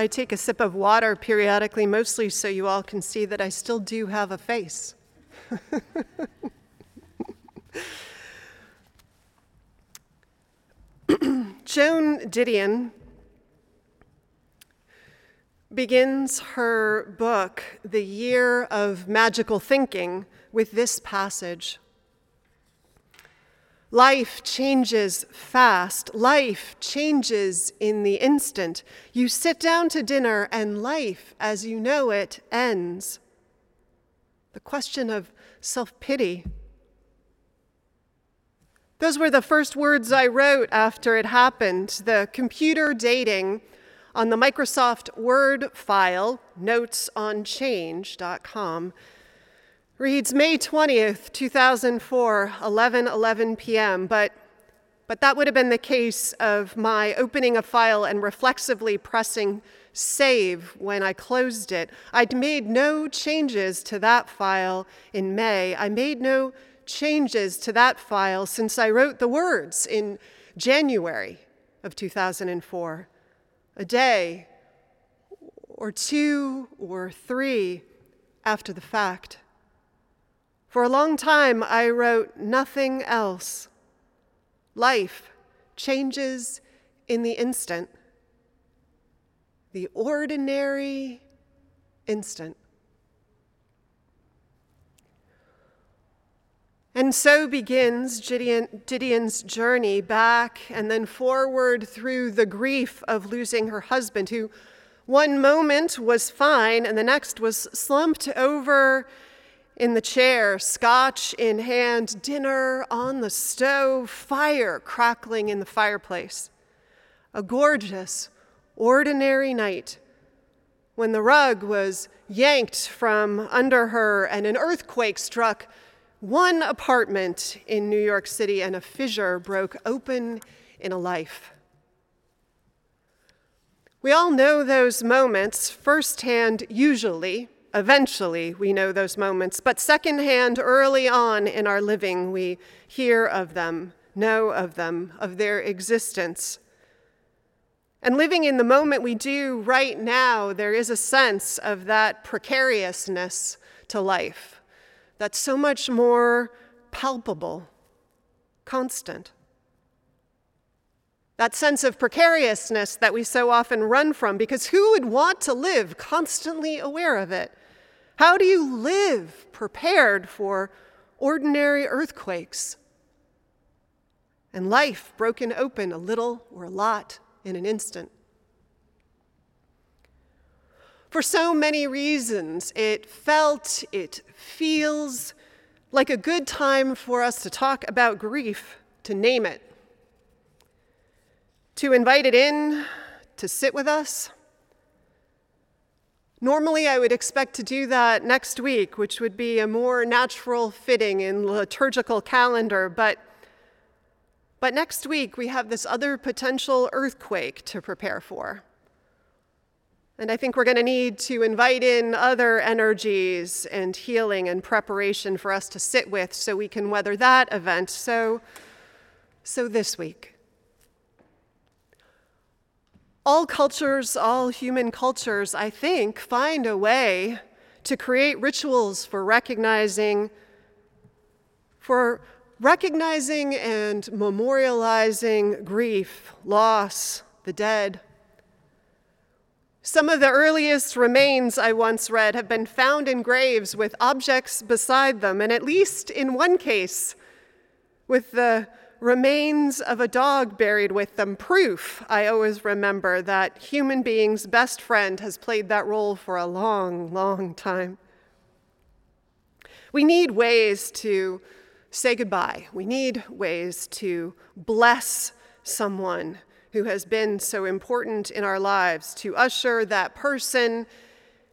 I take a sip of water periodically, mostly so you all can see that I still do have a face. Joan Didion begins her book, The Year of Magical Thinking, with this passage. Life changes fast. Life changes in the instant. You sit down to dinner, and life, as you know it, ends. The question of self pity. Those were the first words I wrote after it happened. The computer dating on the Microsoft Word file, notes on notesOnChange.doc reads May 20th, 2004, 11 11 p.m. But, but that would have been the case of my opening a file and reflexively pressing save when I closed it. I'd made no changes to that file in May. I made no changes to that file since I wrote the words in January of 2004. A day or two or three after the fact. For a long time, I wrote nothing else. Life changes in the instant, the ordinary instant. And so begins Gideon, Didion's journey back and then forward through the grief of losing her husband, who one moment was fine and the next was slumped over in the chair, scotch in hand, dinner on the stove, fire crackling in the fireplace. A gorgeous, ordinary night when the rug was yanked from under her and an earthquake struck one apartment in New York City and a fissure broke open in a life. We all know those moments firsthand, usually, Eventually, we know those moments, but secondhand, early on in our living, we hear of them, know of them, of their existence. And living in the moment we do right now, there is a sense of that precariousness to life that's so much more palpable, constant. That sense of precariousness that we so often run from, because who would want to live constantly aware of it? How do you live prepared for ordinary earthquakes and life broken open a little or a lot in an instant? For so many reasons, it felt, it feels like a good time for us to talk about grief, to name it, to invite it in, to sit with us Normally, I would expect to do that next week, which would be a more natural fitting in liturgical calendar, but but next week we have this other potential earthquake to prepare for. And I think we're going to need to invite in other energies and healing and preparation for us to sit with so we can weather that event. So so this week all cultures, all human cultures, I think, find a way to create rituals for recognizing, for recognizing and memorializing grief, loss, the dead. Some of the earliest remains I once read have been found in graves with objects beside them, and at least in one case, with the remains of a dog buried with them. Proof, I always remember, that human beings' best friend has played that role for a long, long time. We need ways to say goodbye. We need ways to bless someone who has been so important in our lives, to usher that person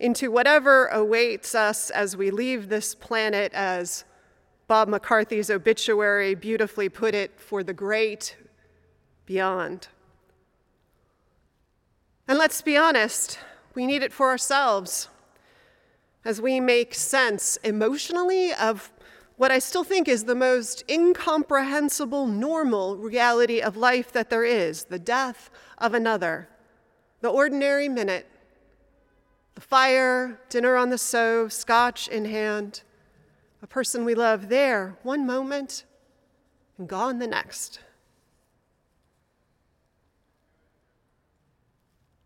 into whatever awaits us as we leave this planet, as Bob McCarthy's obituary beautifully put it, for the great beyond. And let's be honest, we need it for ourselves as we make sense emotionally of what I still think is the most incomprehensible, normal reality of life that there is the death of another, the ordinary minute, the fire, dinner on the stove, scotch in hand, a person we love there one moment and gone the next.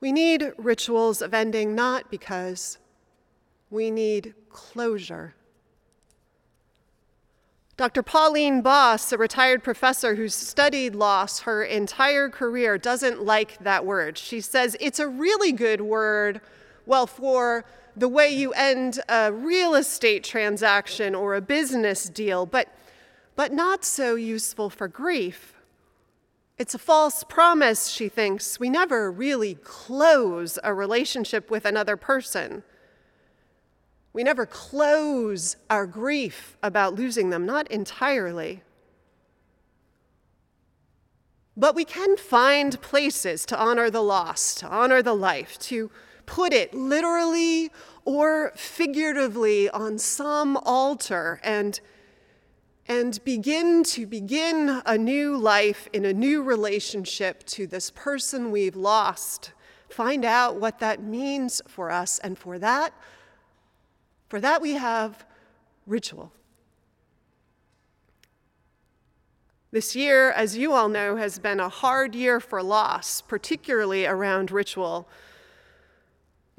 We need rituals of ending not because we need closure. Dr. Pauline Boss, a retired professor who's studied loss her entire career, doesn't like that word. She says it's a really good word, well, for the way you end a real estate transaction or a business deal, but, but not so useful for grief. It's a false promise, she thinks. We never really close a relationship with another person. We never close our grief about losing them, not entirely. But we can find places to honor the lost, to honor the life, to put it literally or figuratively on some altar and, and begin to begin a new life in a new relationship to this person we've lost. Find out what that means for us, and for that, for that, we have ritual. This year, as you all know, has been a hard year for loss, particularly around ritual.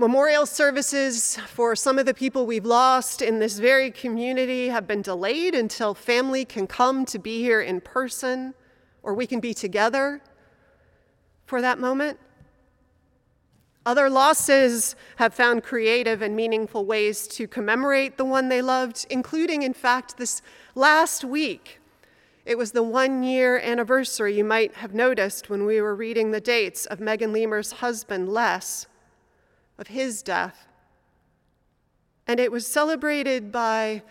Memorial services for some of the people we've lost in this very community have been delayed until family can come to be here in person or we can be together for that moment. Other losses have found creative and meaningful ways to commemorate the one they loved, including, in fact, this last week. It was the one year anniversary, you might have noticed when we were reading the dates of Megan Lemur's husband, Les, of his death. And it was celebrated by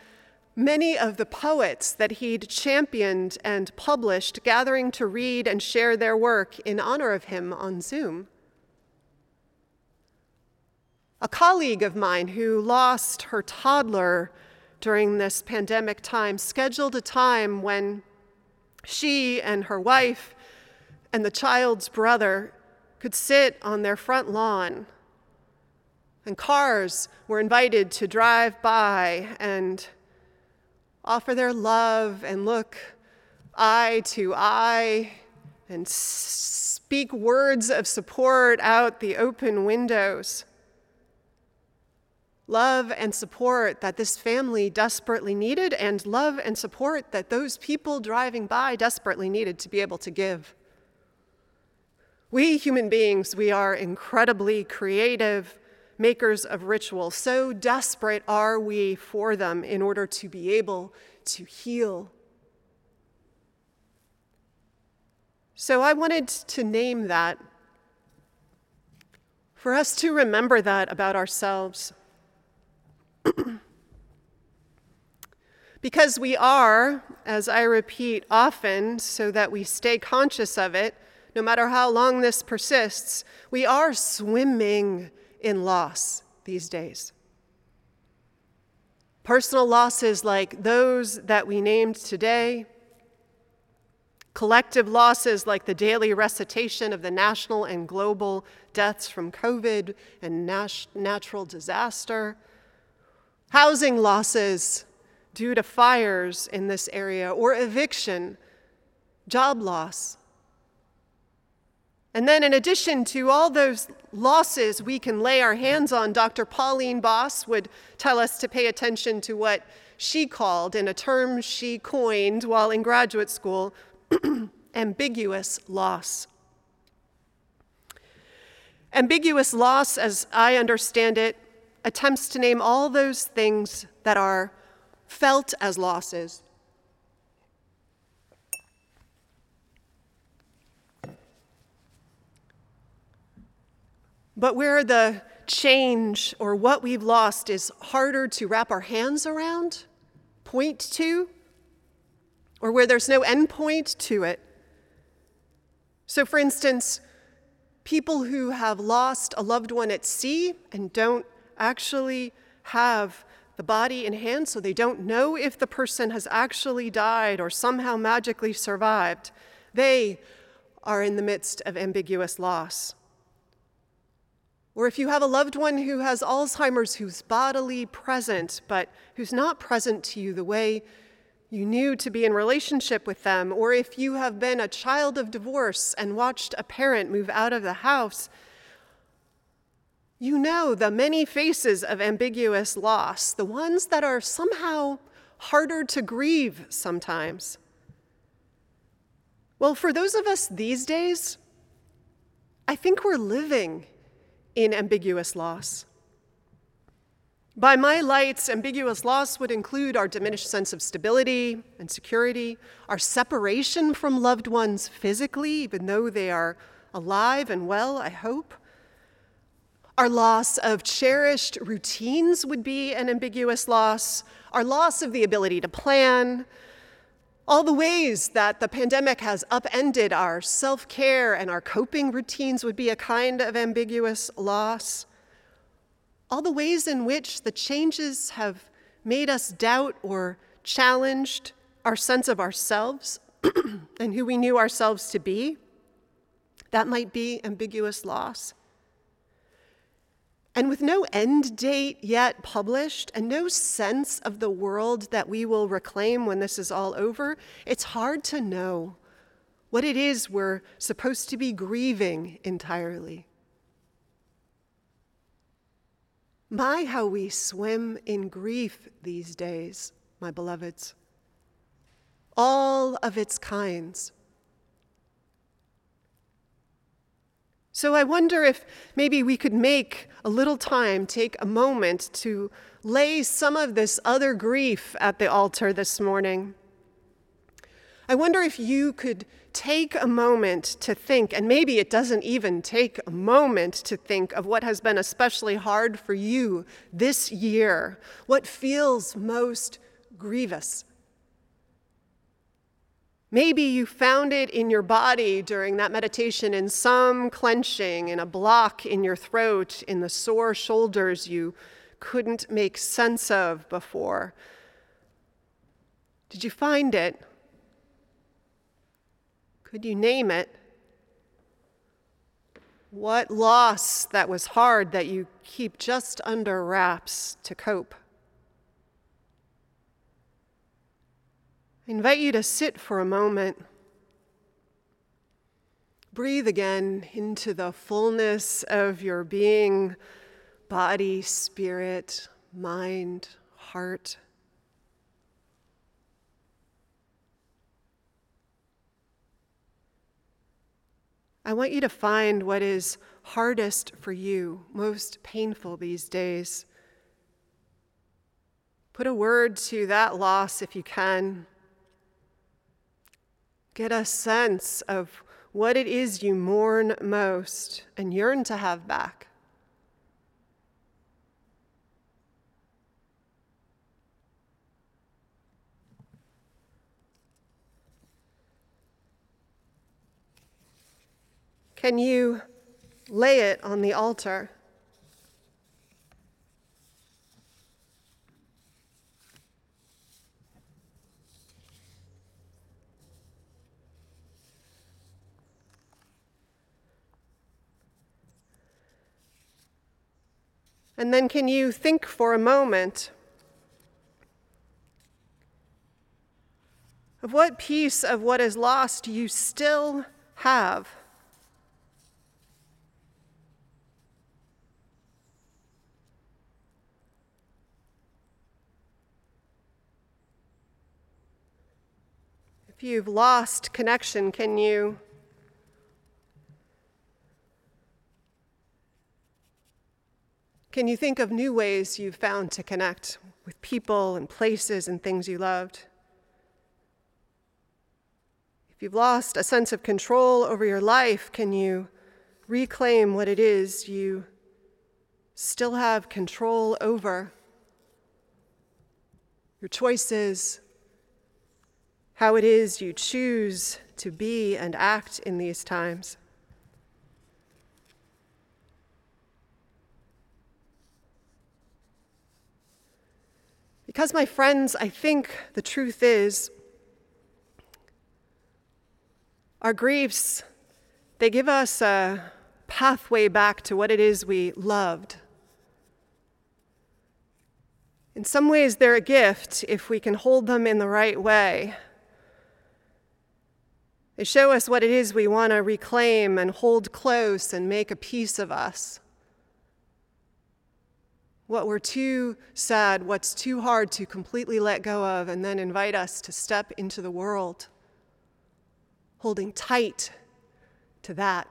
many of the poets that he'd championed and published, gathering to read and share their work in honor of him on Zoom. A colleague of mine who lost her toddler during this pandemic time scheduled a time when she and her wife and the child's brother could sit on their front lawn. And cars were invited to drive by and offer their love and look eye to eye and speak words of support out the open windows love and support that this family desperately needed, and love and support that those people driving by desperately needed to be able to give. We human beings, we are incredibly creative makers of ritual. So desperate are we for them in order to be able to heal. So I wanted to name that for us to remember that about ourselves. because we are, as I repeat often, so that we stay conscious of it, no matter how long this persists, we are swimming in loss these days. Personal losses like those that we named today, collective losses like the daily recitation of the national and global deaths from COVID and natural disaster housing losses due to fires in this area, or eviction, job loss. And then, in addition to all those losses we can lay our hands on, Dr. Pauline Boss would tell us to pay attention to what she called, in a term she coined while in graduate school, ambiguous loss. Ambiguous loss, as I understand it, attempts to name all those things that are felt as losses. But where the change or what we've lost is harder to wrap our hands around, point to, or where there's no endpoint to it. So, for instance, people who have lost a loved one at sea and don't actually have the body in hand, so they don't know if the person has actually died or somehow magically survived, they are in the midst of ambiguous loss. Or if you have a loved one who has Alzheimer's who's bodily present, but who's not present to you the way you knew to be in relationship with them, or if you have been a child of divorce and watched a parent move out of the house, you know the many faces of ambiguous loss, the ones that are somehow harder to grieve sometimes. Well, for those of us these days, I think we're living in ambiguous loss. By my lights, ambiguous loss would include our diminished sense of stability and security, our separation from loved ones physically, even though they are alive and well, I hope. Our loss of cherished routines would be an ambiguous loss, our loss of the ability to plan, all the ways that the pandemic has upended our self care and our coping routines would be a kind of ambiguous loss. All the ways in which the changes have made us doubt or challenged our sense of ourselves and who we knew ourselves to be, that might be ambiguous loss. And with no end date yet published and no sense of the world that we will reclaim when this is all over, it's hard to know what it is we're supposed to be grieving entirely. My, how we swim in grief these days, my beloveds. All of its kinds. So I wonder if maybe we could make a little time, take a moment to lay some of this other grief at the altar this morning. I wonder if you could take a moment to think, and maybe it doesn't even take a moment to think of what has been especially hard for you this year, what feels most grievous. Maybe you found it in your body during that meditation in some clenching, in a block in your throat, in the sore shoulders you couldn't make sense of before. Did you find it? Could you name it? What loss that was hard that you keep just under wraps to cope? I invite you to sit for a moment. Breathe again into the fullness of your being, body, spirit, mind, heart. I want you to find what is hardest for you, most painful these days. Put a word to that loss if you can get a sense of what it is you mourn most and yearn to have back. Can you lay it on the altar? And then can you think for a moment of what piece of what is lost you still have? If you've lost connection, can you Can you think of new ways you've found to connect with people and places and things you loved? If you've lost a sense of control over your life, can you reclaim what it is you still have control over? Your choices, how it is you choose to be and act in these times. Because, my friends, I think the truth is our griefs, they give us a pathway back to what it is we loved. In some ways, they're a gift if we can hold them in the right way. They show us what it is we want to reclaim and hold close and make a piece of us what we're too sad, what's too hard to completely let go of, and then invite us to step into the world, holding tight to that.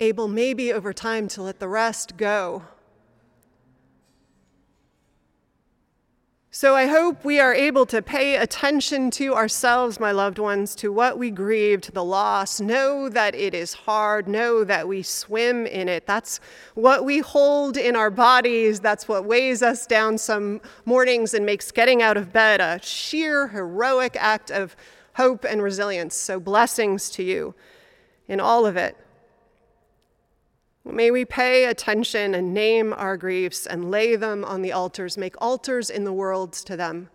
Able maybe over time to let the rest go So I hope we are able to pay attention to ourselves, my loved ones, to what we grieve, to the loss. Know that it is hard. Know that we swim in it. That's what we hold in our bodies. That's what weighs us down some mornings and makes getting out of bed a sheer heroic act of hope and resilience. So blessings to you in all of it. May we pay attention and name our griefs and lay them on the altars, make altars in the world to them,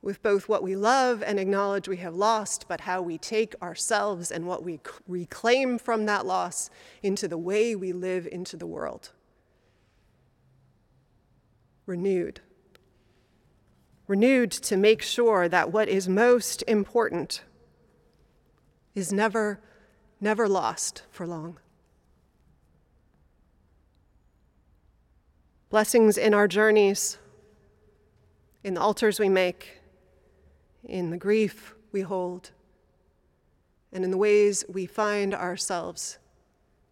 with both what we love and acknowledge we have lost, but how we take ourselves and what we reclaim from that loss into the way we live into the world. Renewed. Renewed to make sure that what is most important is never, never lost for long. Blessings in our journeys, in the altars we make, in the grief we hold, and in the ways we find ourselves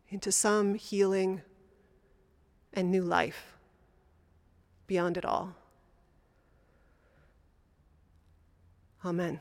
into some healing and new life beyond it all. Amen.